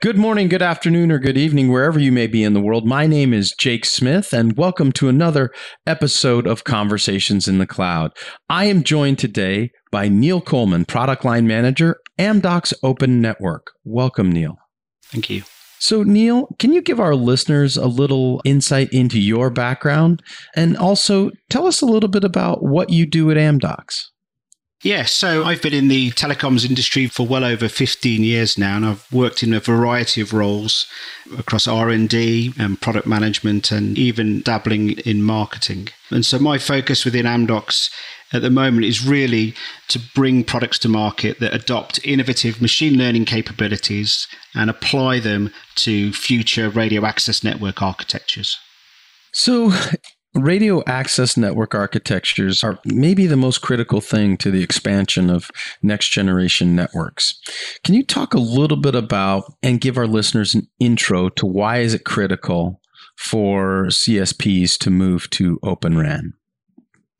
Good morning, good afternoon, or good evening, wherever you may be in the world. My name is Jake Smith, and welcome to another episode of Conversations in the Cloud. I am joined today by Neil Coleman, Product Line Manager, Amdocs Open Network. Welcome, Neil. Thank you. So, Neil, can you give our listeners a little insight into your background and also tell us a little bit about what you do at Amdocs? Yeah, so I've been in the telecoms industry for well over 15 years now, and I've worked in a variety of roles across R&D and product management and even dabbling in marketing. And so my focus within Amdocs at the moment is really to bring products to market that adopt innovative machine learning capabilities and apply them to future radio access network architectures. So, Radio access network architectures are maybe the most critical thing to the expansion of next generation networks. Can you talk a little bit about and give our listeners an intro to why is it critical for CSPs to move to Open RAN?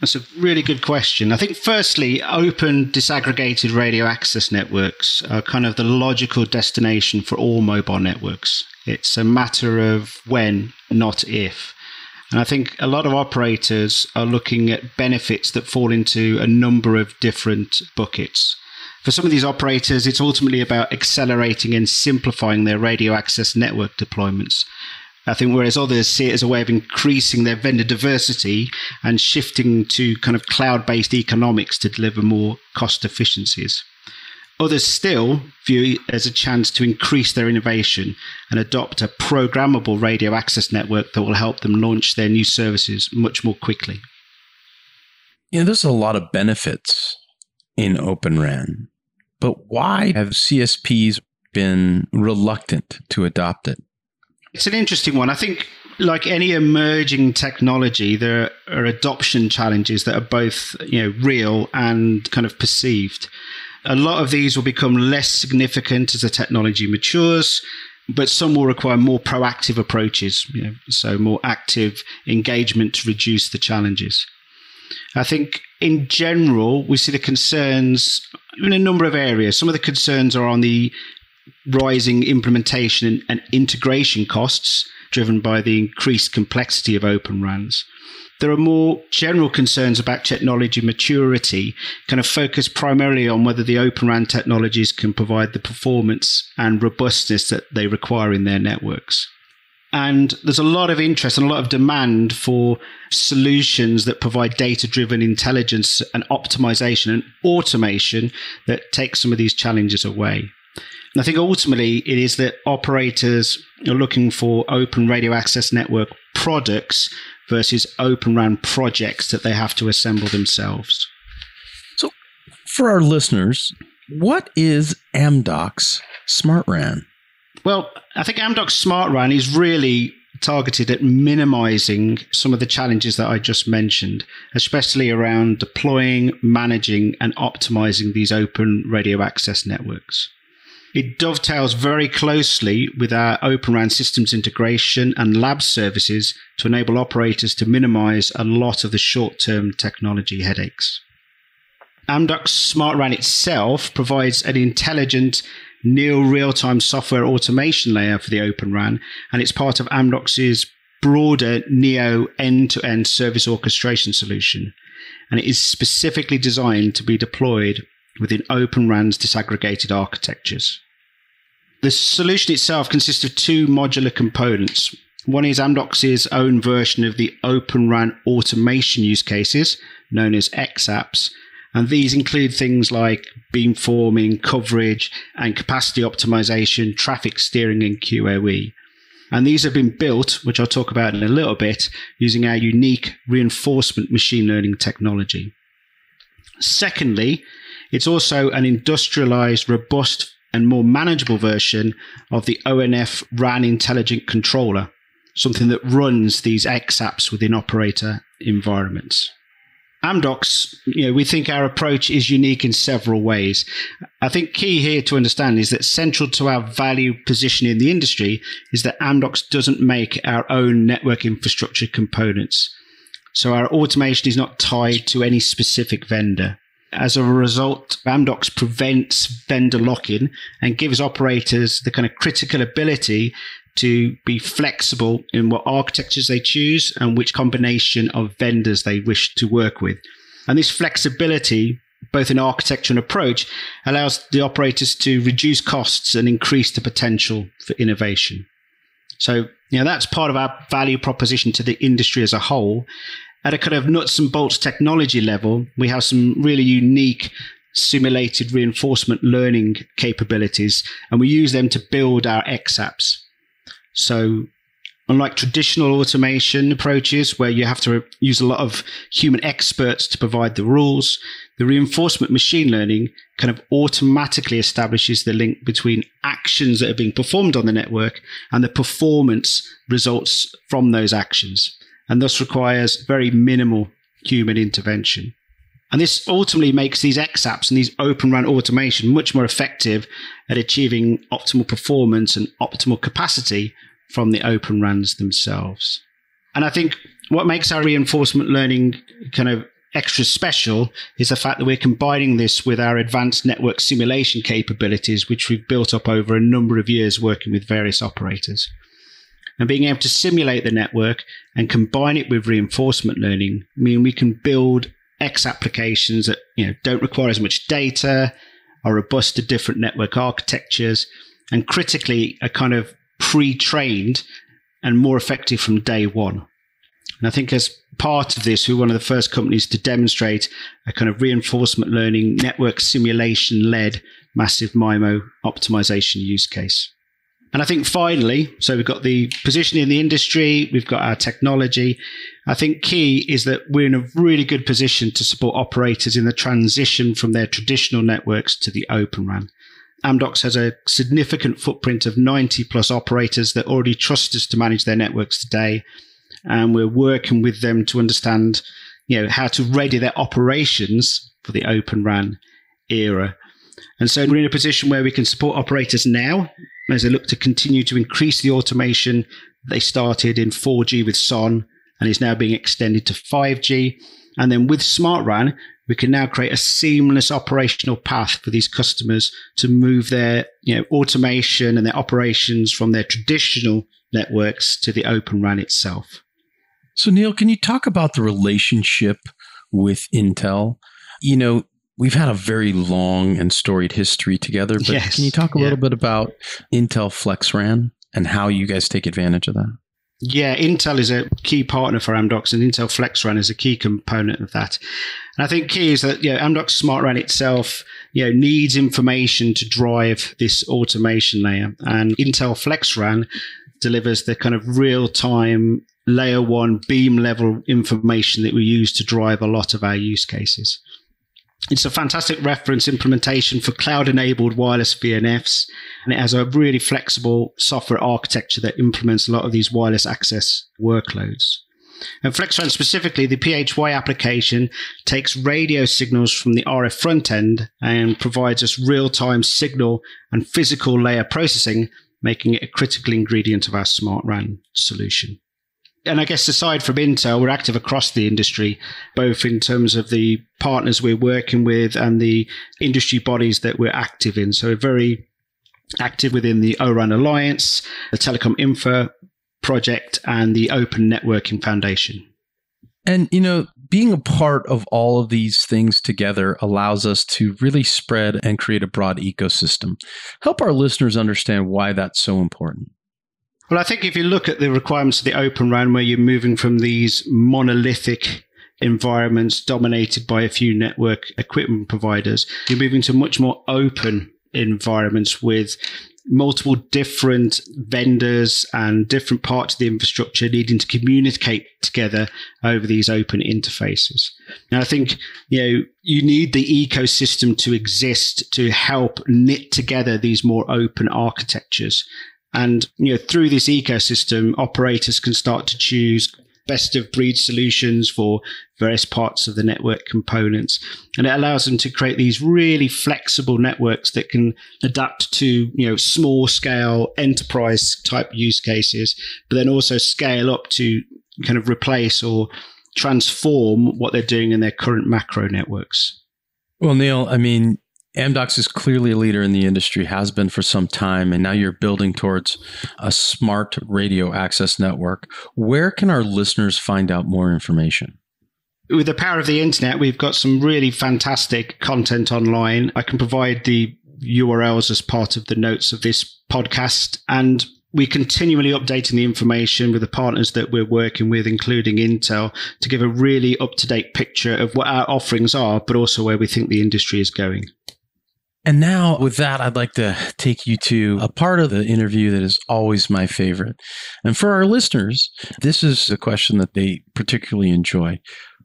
That's a really good question. I think, firstly, open disaggregated radio access networks are kind of the logical destination for all mobile networks. It's a matter of when, not if. And I think a lot of operators are looking at benefits that fall into a number of different buckets. For some of these operators, it's ultimately about accelerating and simplifying their radio access network deployments. I think whereas others see it as a way of increasing their vendor diversity and shifting to kind of cloud based economics to deliver more cost efficiencies. Others still view it as a chance to increase their innovation and adopt a programmable radio access network that will help them launch their new services much more quickly. You know, there's a lot of benefits in Open RAN, but why have CSPs been reluctant to adopt it? It's an interesting one. I think, like any emerging technology, there are adoption challenges that are both, you know, real and kind of perceived. A lot of these will become less significant as the technology matures, but some will require more proactive approaches, you know, so more active engagement to reduce the challenges. I think in general, we see the concerns in a number of areas. Some of the concerns are on the rising implementation and integration costs driven by the increased complexity of open RANs. There are more general concerns about technology maturity, kind of focus primarily on whether the Open RAN technologies can provide the performance and robustness that they require in their networks. And there's a lot of interest and a lot of demand for solutions that provide data driven intelligence and optimization and automation that take some of these challenges away. And I think ultimately it is that operators are looking for open radio access network products versus open RAN projects that they have to assemble themselves. So, for our listeners, what is Amdocs Smart RAN? Well, I think Amdocs Smart RAN is really targeted at minimizing some of the challenges that I just mentioned, especially around deploying, managing, and optimizing these open radio access networks. It dovetails very closely with our Open RAN systems integration and lab services to enable operators to minimize a lot of the short term technology headaches. Amdocs Smart RAN itself provides an intelligent, near real time software automation layer for the Open RAN, and it's part of Amdocs's broader Neo end to end service orchestration solution. And it is specifically designed to be deployed within Open RAN's disaggregated architectures. The solution itself consists of two modular components. One is Amdocs' own version of the Open RAN automation use cases, known as XApps, and these include things like beamforming, coverage, and capacity optimization, traffic steering, and QoE. And these have been built, which I'll talk about in a little bit, using our unique reinforcement machine learning technology. Secondly, it's also an industrialized, robust, and more manageable version of the ONF RAN Intelligent Controller, something that runs these XApps within operator environments. Amdocs, you know, we think our approach is unique in several ways. I think key here to understand is that central to our value position in the industry is that Amdocs doesn't make our own network infrastructure components. So our automation is not tied to any specific vendor. As a result, Amdocs prevents vendor lock-in and gives operators the kind of critical ability to be flexible in what architectures they choose and which combination of vendors they wish to work with. And this flexibility, both in architecture and approach, allows the operators to reduce costs and increase the potential for innovation. So, you know, that's part of our value proposition to the industry as a whole. At a kind of nuts and bolts technology level, we have some really unique simulated reinforcement learning capabilities, and we use them to build our XApps. So, unlike traditional automation approaches where you have to use a lot of human experts to provide the rules, the reinforcement machine learning kind of automatically establishes the link between actions that are being performed on the network and the performance results from those actions, and thus requires very minimal human intervention. And this ultimately makes these XApps and these open RAN automation much more effective at achieving optimal performance and optimal capacity from the open RANs themselves. And I think what makes our reinforcement learning kind of extra special is the fact that we're combining this with our advanced network simulation capabilities, which we've built up over a number of years working with various operators. And being able to simulate the network and combine it with reinforcement learning mean we can build X applications that you know don't require as much data, are robust to different network architectures, and critically are kind of pre-trained and more effective from day one. And I think as part of this, we're one of the first companies to demonstrate a kind of reinforcement learning network simulation led massive MIMO optimization use case. And I think finally, so we've got the position in the industry, we've got our technology. I think key is that we're in a really good position to support operators in the transition from their traditional networks to the open RAN. Amdocs has a significant footprint of 90 plus operators that already trust us to manage their networks today. And we're working with them to understand, you know, how to ready their operations for the open RAN era. And so we're in a position where we can support operators now as they look to continue to increase the automation they started in 4G with SON and is now being extended to 5G. And then with Smart RAN, we can now create a seamless operational path for these customers to move their you know, automation and their operations from their traditional networks to the Open RAN itself. So, Neil, can you talk about the relationship with Intel? You know, we've had a very long and storied history together, but yes. can you talk a yeah. little bit about Intel FlexRAN and how you guys take advantage of that? Yeah, Intel is a key partner for Amdocs, and Intel FlexRAN is a key component of that. And I think key is that you know, Amdocs SmartRAN itself you know, needs information to drive this automation layer, and Intel FlexRAN delivers the kind of real time layer one beam level information that we use to drive a lot of our use cases. It's a fantastic reference implementation for cloud enabled wireless VNFs. And it has a really flexible software architecture that implements a lot of these wireless access workloads. And FlexRAN specifically, the PHY application takes radio signals from the RF front end and provides us real time signal and physical layer processing, making it a critical ingredient of our smart RAN solution and I guess aside from Intel, we're active across the industry, both in terms of the partners we're working with and the industry bodies that we're active in. So we're very active within the ORAN Alliance, the Telecom Infra project, and the Open Networking Foundation. And, you know, being a part of all of these things together allows us to really spread and create a broad ecosystem. Help our listeners understand why that's so important. Well, I think if you look at the requirements of the Open RAN, where you're moving from these monolithic environments dominated by a few network equipment providers, you're moving to much more open environments with multiple different vendors and different parts of the infrastructure needing to communicate together over these open interfaces. And I think, you know, you need the ecosystem to exist to help knit together these more open architectures and you know, through this ecosystem, operators can start to choose best of breed solutions for various parts of the network components. And it allows them to create these really flexible networks that can adapt to, you know, small scale enterprise type use cases, but then also scale up to kind of replace or transform what they're doing in their current macro networks. Well, Neil, I mean, Amdocs is clearly a leader in the industry, has been for some time, and now you're building towards a smart radio access network. Where can our listeners find out more information? With the power of the internet, we've got some really fantastic content online. I can provide the URLs as part of the notes of this podcast. And we're continually updating the information with the partners that we're working with, including Intel, to give a really up to date picture of what our offerings are, but also where we think the industry is going. And now, with that, I'd like to take you to a part of the interview that is always my favorite. And for our listeners, this is a question that they particularly enjoy.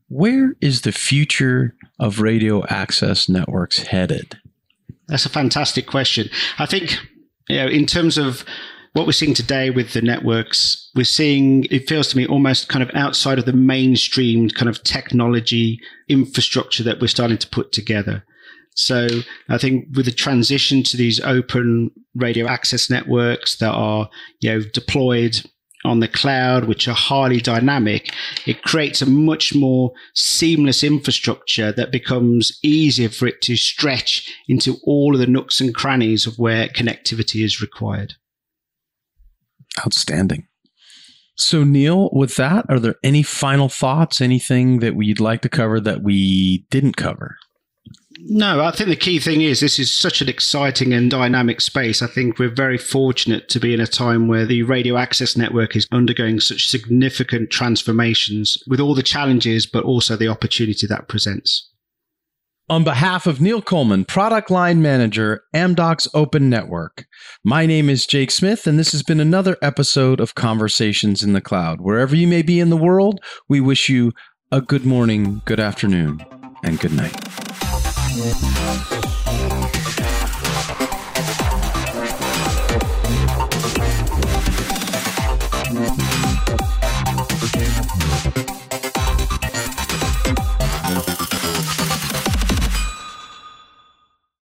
Where is the future of radio access networks headed? That's a fantastic question. I think, you know, in terms of what we're seeing today with the networks, we're seeing, it feels to me almost kind of outside of the mainstream kind of technology infrastructure that we're starting to put together. So I think with the transition to these open radio access networks that are, you know, deployed on the cloud, which are highly dynamic, it creates a much more seamless infrastructure that becomes easier for it to stretch into all of the nooks and crannies of where connectivity is required. Outstanding. So, Neil, with that, are there any final thoughts, anything that we'd like to cover that we didn't cover? No, I think the key thing is this is such an exciting and dynamic space. I think we're very fortunate to be in a time where the radio access network is undergoing such significant transformations with all the challenges, but also the opportunity that presents. On behalf of Neil Coleman, Product Line Manager, Amdocs Open Network, my name is Jake Smith, and this has been another episode of Conversations in the Cloud. Wherever you may be in the world, we wish you a good morning, good afternoon, and good night. Thank you.